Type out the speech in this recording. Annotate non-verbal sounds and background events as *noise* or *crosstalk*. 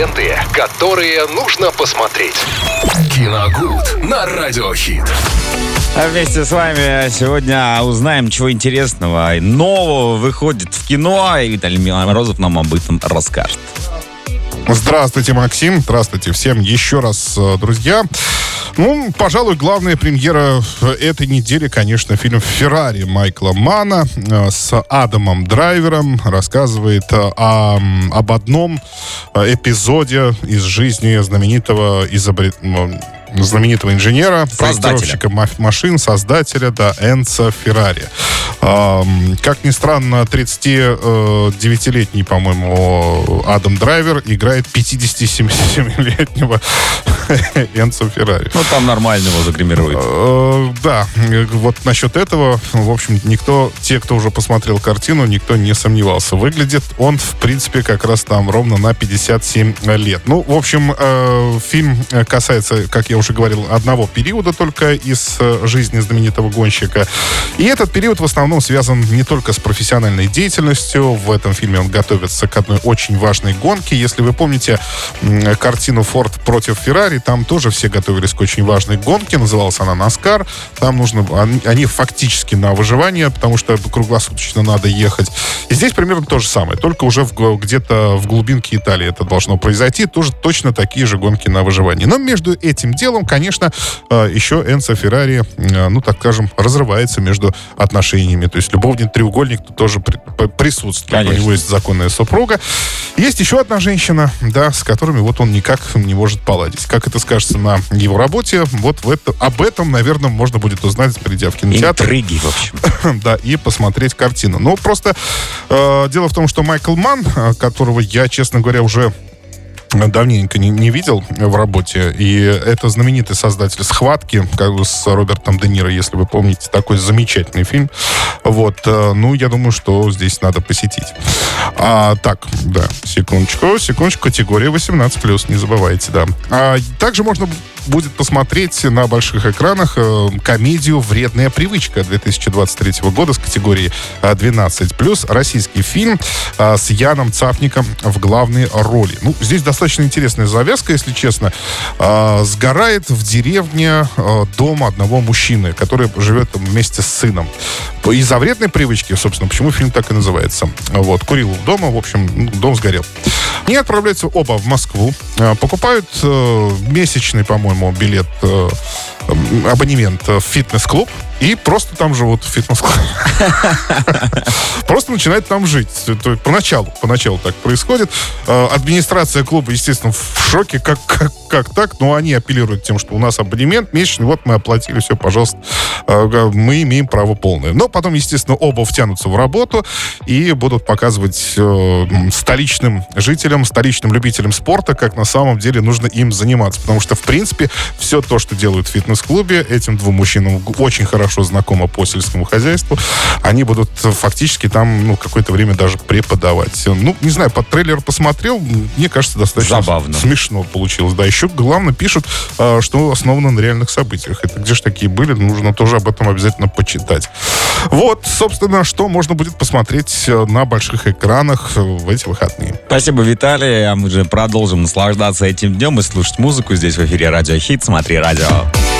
Ленты, которые нужно посмотреть. Киногуд на Радиохит. А вместе с вами сегодня узнаем, чего интересного и нового выходит в кино, и Виталий Морозов нам об этом расскажет. Здравствуйте, Максим. Здравствуйте всем еще раз, э, друзья. Ну, пожалуй, главная премьера этой недели, конечно, фильм «Феррари» Майкла Мана э, с Адамом Драйвером. Рассказывает э, о, об одном эпизоде из жизни знаменитого изобрет знаменитого инженера, проектировщика машин, создателя, да, Энца Феррари. Как ни странно, 39-летний, по-моему, Адам Драйвер играет 57-летнего *laughs* Энца Феррари. Ну, там нормально его загримируют. Э, да, вот насчет этого, в общем, никто, те, кто уже посмотрел картину, никто не сомневался. Выглядит он, в принципе, как раз там ровно на 57 лет. Ну, в общем, э, фильм касается, как я уже говорил, одного периода только из э, жизни знаменитого гонщика. И этот период в основном связан не только с профессиональной деятельностью. В этом фильме он готовится к одной очень важной гонке. Если вы помните картину «Форд против Феррари», там тоже все готовились к очень важной гонке. Называлась она «Наскар». Там нужно... Они, фактически на выживание, потому что круглосуточно надо ехать. И здесь примерно то же самое, только уже в, где-то в глубинке Италии это должно произойти. Тоже точно такие же гонки на выживание. Но между этим делом, конечно, э, еще Энцо Феррари, э, ну, так скажем, разрывается между отношениями. То есть любовник треугольник тоже присутствует. Конечно. У него есть законная супруга. Есть еще одна женщина, да, с которыми вот он никак не может поладить. Как это скажется на его работе, вот в это, об этом, наверное, можно будет узнать, придя в кинотеатр. Интриги, в общем. *laughs* да, и посмотреть картину. Ну, просто э, дело в том, что Майкл Ман, э, которого я, честно говоря, уже давненько не, не видел в работе. И это знаменитый создатель «Схватки» как бы с Робертом Де Ниро, если вы помните, такой замечательный фильм. Вот. Э, ну, я думаю, что здесь надо посетить. А, так, да, секундочку, секундочку, категория 18+, не забывайте, да. А, также можно будет посмотреть на больших экранах э, комедию «Вредная привычка» 2023 года с категории 12+. Э, российский фильм э, с Яном Цапником в главной роли. Ну, здесь достаточно интересная завязка, если честно. Сгорает в деревне дом одного мужчины, который живет вместе с сыном. Из-за вредной привычки, собственно, почему фильм так и называется. Вот, курил дома, в общем, ну, дом сгорел. Они отправляются оба в Москву, покупают месячный, по-моему, по-моему, билет, э, абонемент в фитнес-клуб и просто там живут в фитнес-клубе. *laughs* Просто начинает там жить. Поначалу, поначалу так происходит. Э, администрация клуба, естественно, в шоке, как, как, как так, но они апеллируют тем, что у нас абонемент месячный, вот мы оплатили, все, пожалуйста, э, мы имеем право полное. Но потом, естественно, оба втянутся в работу и будут показывать э, столичным жителям, столичным любителям спорта, как на самом деле нужно им заниматься. Потому что, в принципе, все то, что делают в фитнес-клубе, этим двум мужчинам очень хорошо знакома по сельскому хозяйству, они будут фактически там ну, какое-то время даже преподавать. Ну, не знаю, под трейлер посмотрел, мне кажется, достаточно Забавно. смешно получилось. Да, еще главное пишут, а, что основано на реальных событиях. Это где же такие были, нужно тоже об этом обязательно почитать. Вот, собственно, что можно будет посмотреть э, на больших экранах э, в эти выходные. Спасибо, Виталий. А мы же продолжим наслаждаться этим днем и слушать музыку здесь в эфире Радио Хит. Смотри радио.